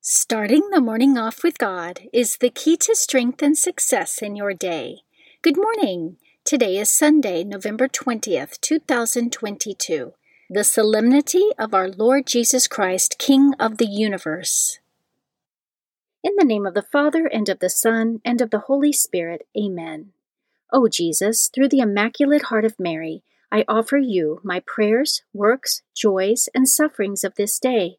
Starting the morning off with God is the key to strength and success in your day. Good morning. Today is Sunday, November 20th, 2022, the solemnity of our Lord Jesus Christ, King of the universe. In the name of the Father, and of the Son, and of the Holy Spirit, Amen. O Jesus, through the Immaculate Heart of Mary, I offer you my prayers, works, joys, and sufferings of this day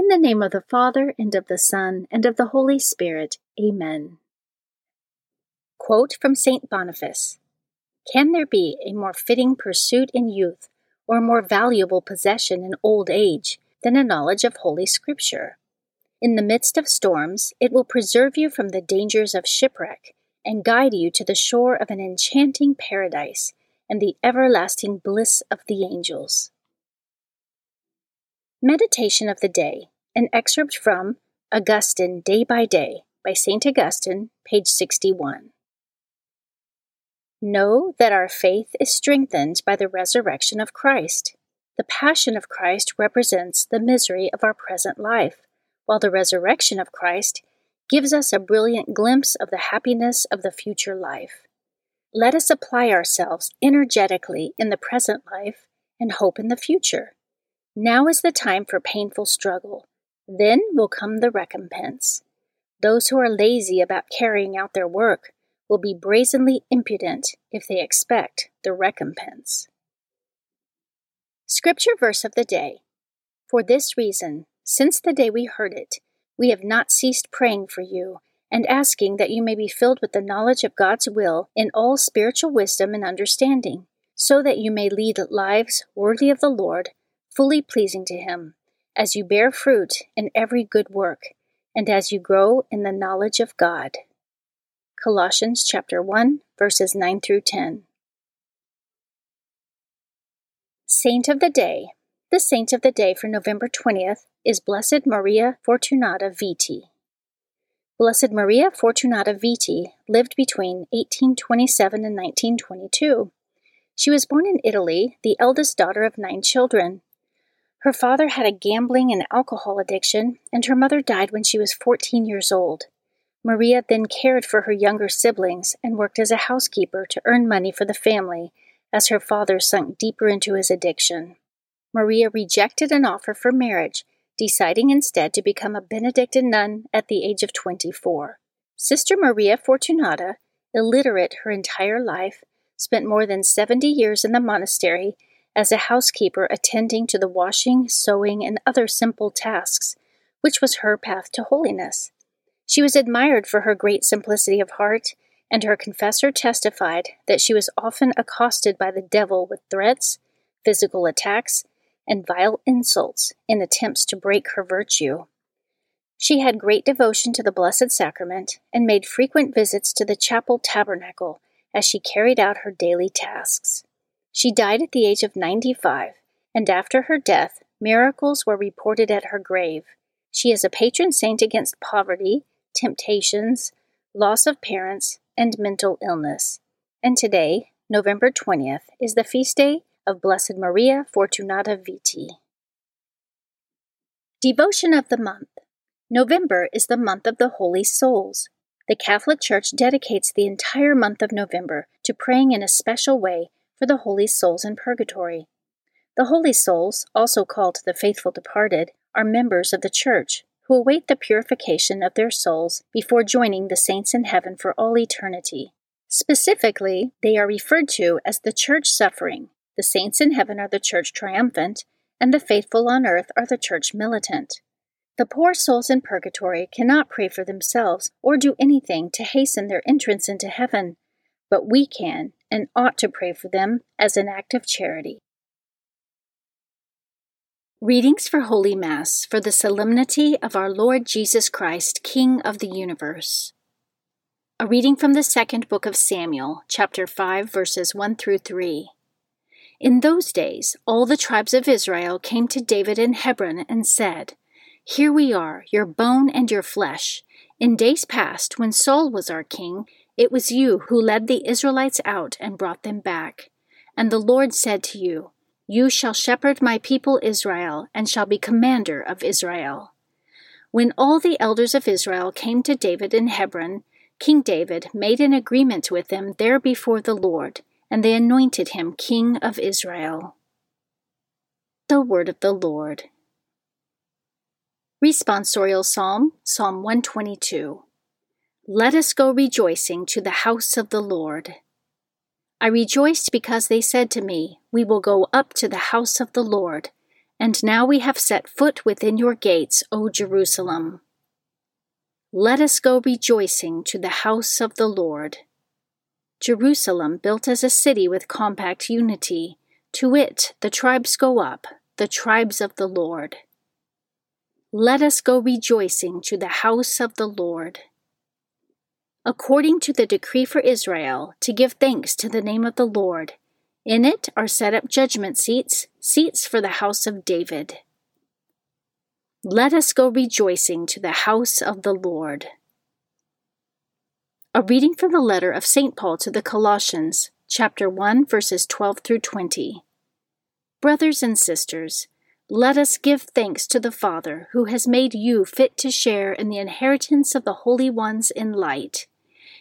In the name of the Father, and of the Son, and of the Holy Spirit. Amen. Quote from St. Boniface Can there be a more fitting pursuit in youth, or a more valuable possession in old age, than a knowledge of Holy Scripture? In the midst of storms, it will preserve you from the dangers of shipwreck, and guide you to the shore of an enchanting paradise and the everlasting bliss of the angels. Meditation of the Day, an excerpt from Augustine Day by Day by St. Augustine, page 61. Know that our faith is strengthened by the resurrection of Christ. The passion of Christ represents the misery of our present life, while the resurrection of Christ gives us a brilliant glimpse of the happiness of the future life. Let us apply ourselves energetically in the present life and hope in the future. Now is the time for painful struggle. Then will come the recompense. Those who are lazy about carrying out their work will be brazenly impudent if they expect the recompense. Scripture verse of the day. For this reason, since the day we heard it, we have not ceased praying for you and asking that you may be filled with the knowledge of God's will in all spiritual wisdom and understanding, so that you may lead lives worthy of the Lord fully pleasing to Him, as you bear fruit in every good work, and as you grow in the knowledge of God. Colossians chapter 1 verses 9 through 10. Saint of the Day. The saint of the day for November 20th is Blessed Maria Fortunata Viti. Blessed Maria Fortunata Viti lived between 1827 and 1922. She was born in Italy, the eldest daughter of nine children. Her father had a gambling and alcohol addiction, and her mother died when she was 14 years old. Maria then cared for her younger siblings and worked as a housekeeper to earn money for the family as her father sunk deeper into his addiction. Maria rejected an offer for marriage, deciding instead to become a Benedictine nun at the age of 24. Sister Maria Fortunata, illiterate her entire life, spent more than 70 years in the monastery as a housekeeper attending to the washing, sewing, and other simple tasks, which was her path to holiness. She was admired for her great simplicity of heart, and her confessor testified that she was often accosted by the devil with threats, physical attacks, and vile insults in attempts to break her virtue. She had great devotion to the Blessed Sacrament and made frequent visits to the chapel tabernacle as she carried out her daily tasks. She died at the age of 95, and after her death, miracles were reported at her grave. She is a patron saint against poverty, temptations, loss of parents, and mental illness. And today, November 20th, is the feast day of Blessed Maria Fortunata Viti. Devotion of the Month November is the month of the Holy Souls. The Catholic Church dedicates the entire month of November to praying in a special way for the holy souls in purgatory. The holy souls, also called the faithful departed, are members of the Church who await the purification of their souls before joining the saints in heaven for all eternity. Specifically, they are referred to as the Church suffering. The saints in heaven are the Church triumphant, and the faithful on earth are the Church militant. The poor souls in purgatory cannot pray for themselves or do anything to hasten their entrance into heaven, but we can and ought to pray for them as an act of charity. Readings for Holy Mass for the Solemnity of our Lord Jesus Christ, King of the Universe. A reading from the second book of Samuel, chapter 5, verses 1 through 3. In those days, all the tribes of Israel came to David in Hebron and said, Here we are, your bone and your flesh. In days past, when Saul was our king, it was you who led the Israelites out and brought them back. And the Lord said to you, you shall shepherd my people Israel, and shall be commander of Israel. When all the elders of Israel came to David in Hebron, King David made an agreement with them there before the Lord, and they anointed him king of Israel. The Word of the Lord. Responsorial Psalm, Psalm 122. Let us go rejoicing to the house of the Lord. I rejoiced because they said to me, We will go up to the house of the Lord. And now we have set foot within your gates, O Jerusalem. Let us go rejoicing to the house of the Lord. Jerusalem, built as a city with compact unity, to it the tribes go up, the tribes of the Lord. Let us go rejoicing to the house of the Lord according to the decree for Israel, to give thanks to the name of the Lord. In it are set up judgment seats, seats for the house of David. Let us go rejoicing to the house of the Lord. A reading from the letter of St. Paul to the Colossians, chapter 1, verses 12 through 20. Brothers and sisters, let us give thanks to the Father who has made you fit to share in the inheritance of the holy ones in light.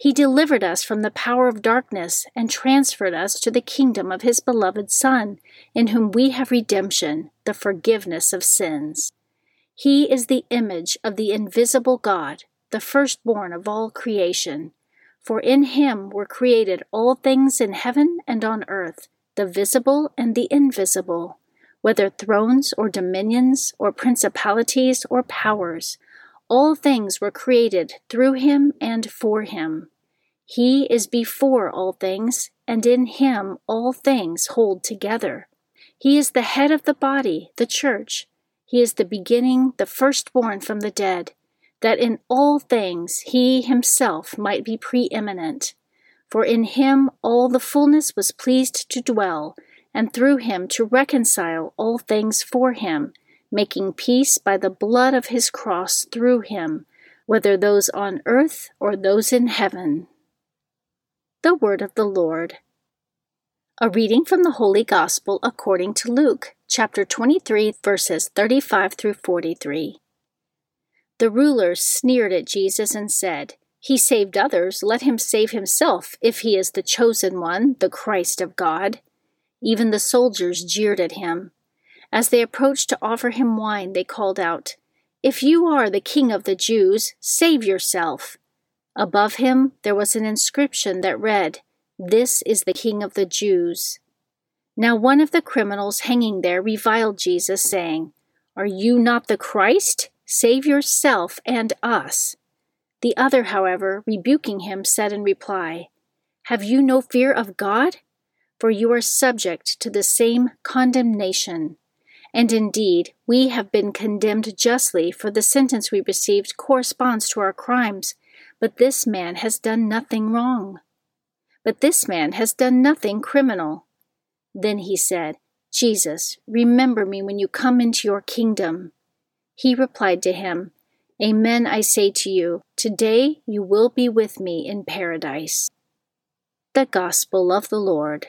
He delivered us from the power of darkness and transferred us to the kingdom of His beloved Son, in whom we have redemption, the forgiveness of sins. He is the image of the invisible God, the firstborn of all creation. For in Him were created all things in heaven and on earth, the visible and the invisible, whether thrones or dominions or principalities or powers all things were created through him and for him. He is before all things, and in him all things hold together. He is the head of the body, the church. He is the beginning, the firstborn from the dead, that in all things he himself might be preeminent. For in him all the fullness was pleased to dwell, and through him to reconcile all things for him making peace by the blood of his cross through him, whether those on earth or those in heaven. The Word of the Lord. A reading from the Holy Gospel according to Luke, chapter 23, verses 35 through 43. The rulers sneered at Jesus and said, He saved others, let him save himself, if he is the chosen one, the Christ of God. Even the soldiers jeered at him. As they approached to offer him wine, they called out, If you are the king of the Jews, save yourself. Above him there was an inscription that read, This is the king of the Jews. Now one of the criminals hanging there reviled Jesus, saying, Are you not the Christ? Save yourself and us. The other, however, rebuking him, said in reply, Have you no fear of God? For you are subject to the same condemnation. And indeed, we have been condemned justly, for the sentence we received corresponds to our crimes. But this man has done nothing wrong. But this man has done nothing criminal. Then he said, Jesus, remember me when you come into your kingdom. He replied to him, Amen, I say to you, today you will be with me in paradise. The Gospel of the Lord.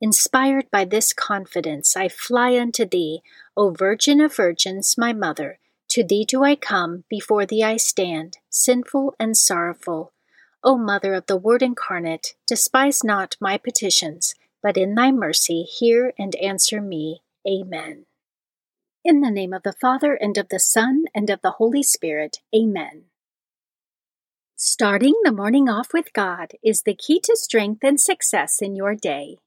Inspired by this confidence, I fly unto thee, O Virgin of Virgins, my Mother. To thee do I come, before thee I stand, sinful and sorrowful. O Mother of the Word incarnate, despise not my petitions, but in thy mercy hear and answer me. Amen. In the name of the Father, and of the Son, and of the Holy Spirit. Amen. Starting the morning off with God is the key to strength and success in your day.